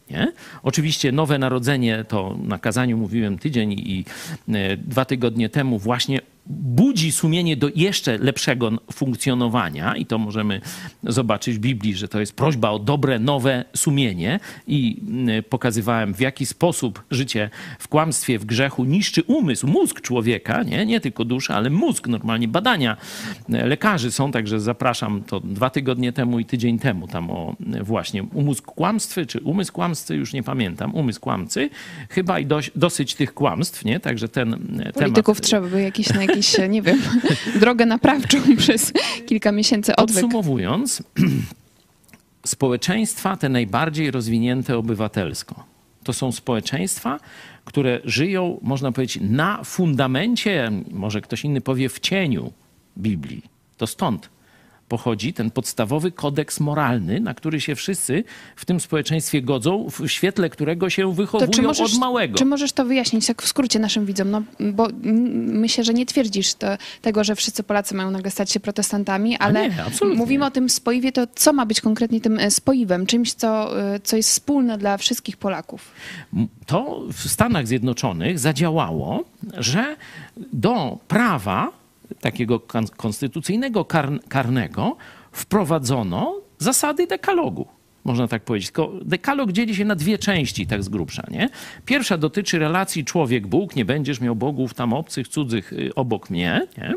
Nie? Oczywiście nowe narodzenie, to na kazaniu mówiłem tydzień i e, dwa tygodnie temu, właśnie budzi sumienie do jeszcze lepszego funkcjonowania i to możemy zobaczyć w Biblii, że to jest prośba o dobre, nowe sumienie i mm, pokazywałem w jaki sposób życie w kłamstwie, w grzechu niszczy umysł, mózg człowieka, nie, nie tylko duszę, ale mózg, normalnie badania lekarzy są, także zapraszam to dwa tygodnie temu i tydzień temu tam o właśnie umysł kłamstwy, czy umysł kłamstwy, już nie pamiętam, umysł kłamcy, chyba i dość, dosyć tych kłamstw, nie, także ten Polityków temat... trzeba by jakiś na [laughs] jakiś, nie wiem, [laughs] drogę naprawczą [laughs] przez kilka miesięcy odwyk. Podsumowując, [clears throat] społeczeństwa te najbardziej rozwinięte obywatelsko to są społeczeństwa, które żyją, można powiedzieć, na fundamencie, może ktoś inny powie, w cieniu Biblii. To stąd pochodzi ten podstawowy kodeks moralny, na który się wszyscy w tym społeczeństwie godzą, w świetle którego się wychowują od małego. Czy możesz to wyjaśnić tak w skrócie naszym widzom? No, bo myślę, że nie twierdzisz to, tego, że wszyscy Polacy mają nagle stać się protestantami, ale nie, mówimy o tym spoiwie, to co ma być konkretnie tym e, spoiwem? Czymś, co, e, co jest wspólne dla wszystkich Polaków? To w Stanach Zjednoczonych zadziałało, że do prawa takiego konstytucyjnego karnego wprowadzono zasady dekalogu można tak powiedzieć. Tylko dekalog dzieli się na dwie części, tak z grubsza. Nie? Pierwsza dotyczy relacji człowiek-Bóg, nie będziesz miał bogów tam obcych, cudzych y, obok mnie. Nie?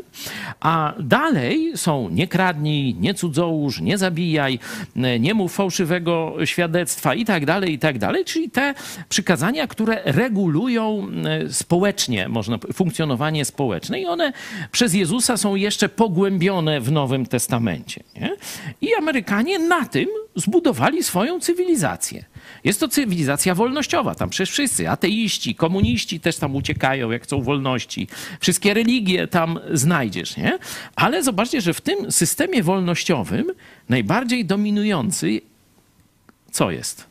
A dalej są nie kradnij, nie cudzołóż, nie zabijaj, y, nie mów fałszywego świadectwa i tak dalej, i tak dalej. Czyli te przykazania, które regulują y, społecznie, można funkcjonowanie społeczne i one przez Jezusa są jeszcze pogłębione w Nowym Testamencie. Nie? I Amerykanie na tym zbudowali swoją cywilizację. Jest to cywilizacja wolnościowa. Tam przecież wszyscy, ateiści, komuniści też tam uciekają, jak chcą wolności. Wszystkie religie tam znajdziesz, nie? Ale zobaczcie, że w tym systemie wolnościowym najbardziej dominujący co jest?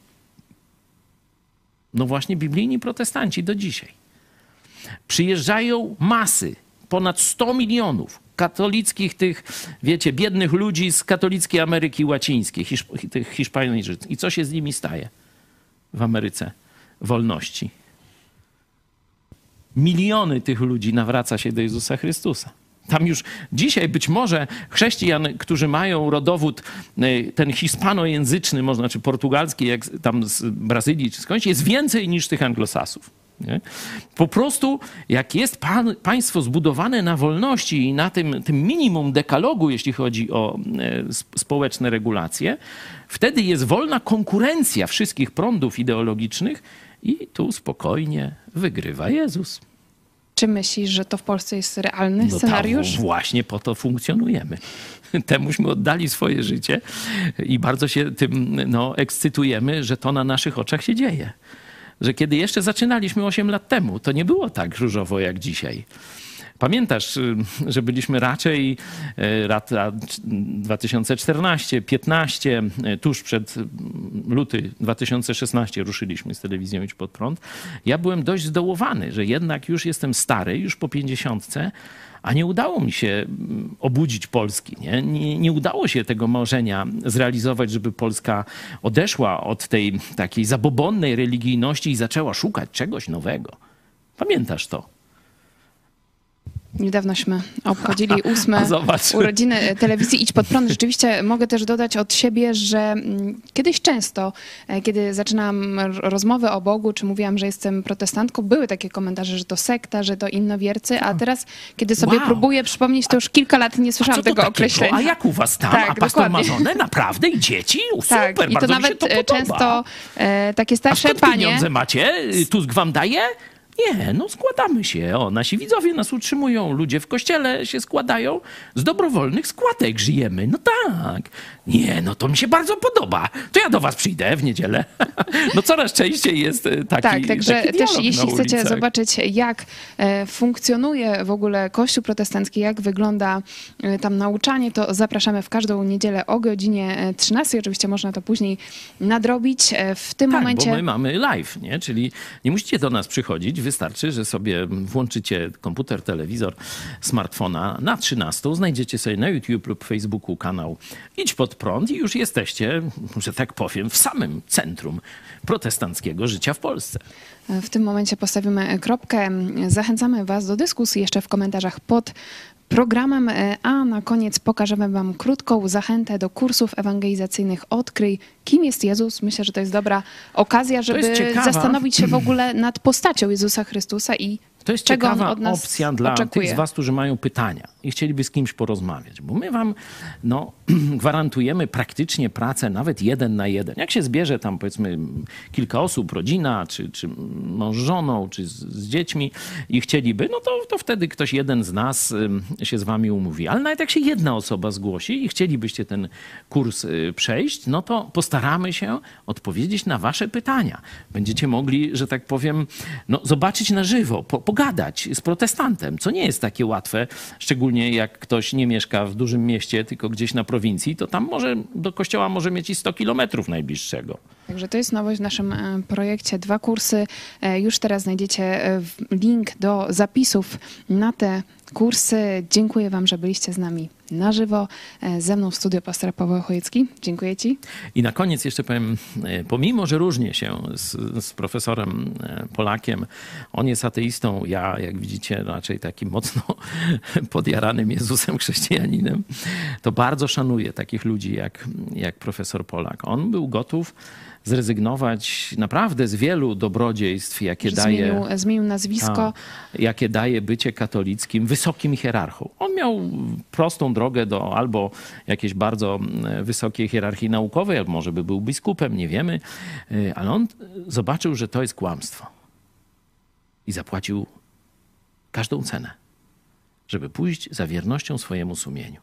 No właśnie biblijni protestanci do dzisiaj. Przyjeżdżają masy, ponad 100 milionów katolickich tych, wiecie, biednych ludzi z katolickiej Ameryki Łacińskiej, Hiszp tych Hiszpańczyków. I co się z nimi staje w Ameryce wolności? Miliony tych ludzi nawraca się do Jezusa Chrystusa. Tam już dzisiaj być może chrześcijan, którzy mają rodowód e, ten hispanojęzyczny, można czy portugalski, jak tam z Brazylii czy skądś, jest więcej niż tych anglosasów. Nie? Po prostu, jak jest pan, państwo zbudowane na wolności i na tym, tym minimum dekalogu, jeśli chodzi o e, społeczne regulacje, wtedy jest wolna konkurencja wszystkich prądów ideologicznych i tu spokojnie wygrywa Jezus. Czy myślisz, że to w Polsce jest realny no scenariusz? Tam właśnie po to funkcjonujemy. [laughs] Temuśmy oddali swoje życie i bardzo się tym no, ekscytujemy, że to na naszich oczach się dzieje że kiedy jeszcze zaczynaliśmy 8 lat temu, to nie było tak różowo jak dzisiaj. Pamiętasz, y, że byliśmy raczej y, lata 2014, 15, y, tuż przed luty 2016 ruszyliśmy z telewizją Idź Pod Prąd. Ja byłem dość zdołowany, że jednak już jestem stary, już po pięćdziesiątce, a nie udało mi się mm, obudzić Polski. Nie? nie? Nie, udało się tego marzenia zrealizować, żeby Polska odeszła od tej takiej zabobonnej religijności i zaczęła szukać czegoś nowego. Pamiętasz to? Niedawnośmy obchodzili [laughs] ósme urodziny telewizji Idź Pod Prąd. Rzeczywiście mogę też dodać od siebie, że mm, kiedyś często, e, kiedy zaczynałam r- rozmowę o Bogu, czy mówiłam, że jestem protestantką, były takie komentarze, że to sekta, że to innowiercy, a teraz, kiedy sobie Wow. próbuję przypomnieć, to już kilka lat nie A słyszałam tego takiego? określenia. A jak u was tam? Tak, A pastor dokładnie. ma żonę? Naprawdę? I dzieci? U, Tak, super, i to nawet to e, często e, takie A starsze skąd panie... pieniądze macie? Tusk wam daje? Nie, no składamy się. O, nasi widzowie nas utrzymują, ludzie w kościele się składają. Z dobrowolnych składek żyjemy. No tak. Nie, no to mi się bardzo podoba. To ja do was przyjdę w niedzielę. [laughs] No coraz częściej jest e, taki Tak, także taki też jeśli chcecie zobaczyć, jak e, funkcjonuje w ogóle Kościół protestancki, jak wygląda e, tam nauczanie, to zapraszamy w każdą niedzielę o godzinie e, 13. Oczywiście można to później nadrobić. W tym Tak, momencie bo my mamy live, nie? Czyli nie musicie do nas przychodzić, wystarczy, że sobie włączycie komputer, telewizor, smartfona na 13, znajdziecie sobie na YouTube lub Facebooku kanał Idź pod prąd i już jesteście, że tak powiem, w samym centrum protestanckiego życia w Polsce. W tym momencie postawimy kropkę. Zachęcamy Was do dyskusji jeszcze w komentarzach pod programem, e, a na koniec pokażemy Wam krótką zachętę do kursów ewangelizacyjnych Odkryj, kim jest Jezus. Myślę, że to jest dobra okazja, żeby jest zastanowić się w ogóle nad postacią Jezusa Chrystusa i To jest czego ciekawa opcja dla oczekuje. tych z was, którzy mają pytania i chcieliby z kimś porozmawiać, bo my wam no, [clears throat] gwarantujemy praktycznie pracę nawet jeden na jeden. Jak się zbierze tam powiedzmy kilka osób, rodzina, czy, czy mąż żoną, czy z, z dziećmi i chcieliby, no to, to wtedy ktoś jeden z nas się z wami umówi. Ale nawet jak się jedna osoba zgłosi i chcielibyście ten kurs y, przejść, no to postaramy się odpowiedzieć na wasze pytania. Będziecie mogli, że tak powiem, no, zobaczyć na żywo, po, pogadać z protestantem, co nie jest takie łatwe, szczególnie jak ktoś nie mieszka w dużym mieście, tylko gdzieś na prowincji, to tam może do kościoła może mieć i 100 kilometrów najbliższego. Także to jest nowość w naszym e, projekcie. Dwa kursy. E, Już teraz znajdziecie e, link do zapisów na te kursy. Dziękuję Wam, że byliście z nami na żywo. Ze mną w studio pastor Paweł Chojecki. Dziękuję Ci. I na koniec jeszcze powiem, pomimo, że różnię się z, z profesorem Polakiem, on jest ateistą, ja, jak widzicie, raczej takim mocno [laughs] podjaranym Jezusem chrześcijaninem, to bardzo szanuję takich ludzi jak, jak profesor Polak. On był gotów zrezygnować naprawdę z wielu dobrodziejstw, jakie daje Zmienił, zmienił nazwisko. a, jakie daje bycie katolickim wysokim hierarchą. On miał prostą drogę do albo jakiejś bardzo wysokiej hierarchii naukowej, albo może by był biskupem, nie wiemy, Y, ale on zobaczył, że to jest kłamstwo. I zapłacił każdą cenę, żeby pójść za wiernością swojemu sumieniu.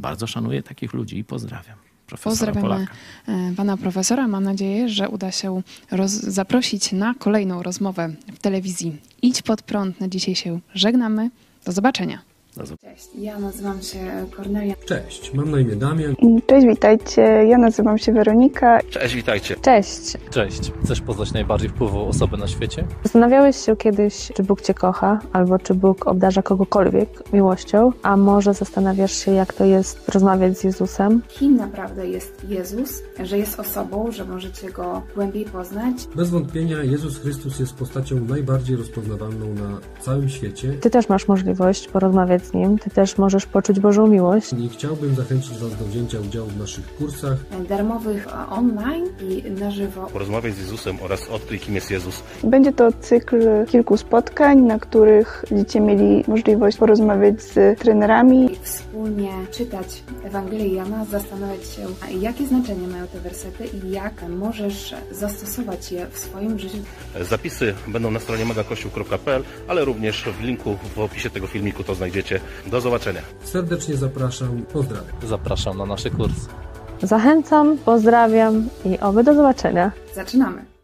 Bardzo szanuję takich ludzi i pozdrawiam. Pozdrawiamy Polaka. e, pana profesora. Mam nadzieję, że uda się roz- zaprosić na kolejną rozmowę w telewizji. Idź pod prąd. Na dzisiaj się żegnamy. Do zobaczenia. Cześć, ja nazywam się Kornelia. Cześć, mam na imię Damian. Cześć, witajcie. Ja nazywam się Weronika. Cześć, witajcie. Cześć. Cześć. Chcesz poznać najbardziej wpływową osobę na świecie? Zastanawiałeś się kiedyś, czy Bóg Cię kocha, albo czy Bóg obdarza kogokolwiek miłością, a może zastanawiasz się, jak to jest rozmawiać z Jezusem? kim naprawdę jest Jezus, że jest osobą, że możecie go głębiej poznać. Bez wątpienia Jezus Chrystus jest postacią najbardziej rozpoznawalną na całym świecie Ty też masz możliwość porozmawiać z Nim, Ty też możesz poczuć Bożą miłość. i chciałbym zachęcić Was do wzięcia udziału w naszych kursach. Darmowych online i na żywo. Porozmawiaj z Jezusem oraz odkryj, kim jest Jezus. Będzie to cykl kilku spotkań, na których będziecie mieli możliwość porozmawiać z trenerami. I wspólnie czytać Ewangelię Jana, zastanawiać się, jakie znaczenie mają te wersety i jak możesz zastosować je w swoim życiu. Zapisy będą na stronie megakościół.pl, ale również w linku w opisie tego filmiku to znajdziecie. Do zobaczenia. Serdecznie zapraszam, pozdrawiam. Zapraszam na nasze kursy. Zachęcam, pozdrawiam i oby do zobaczenia. Zaczynamy!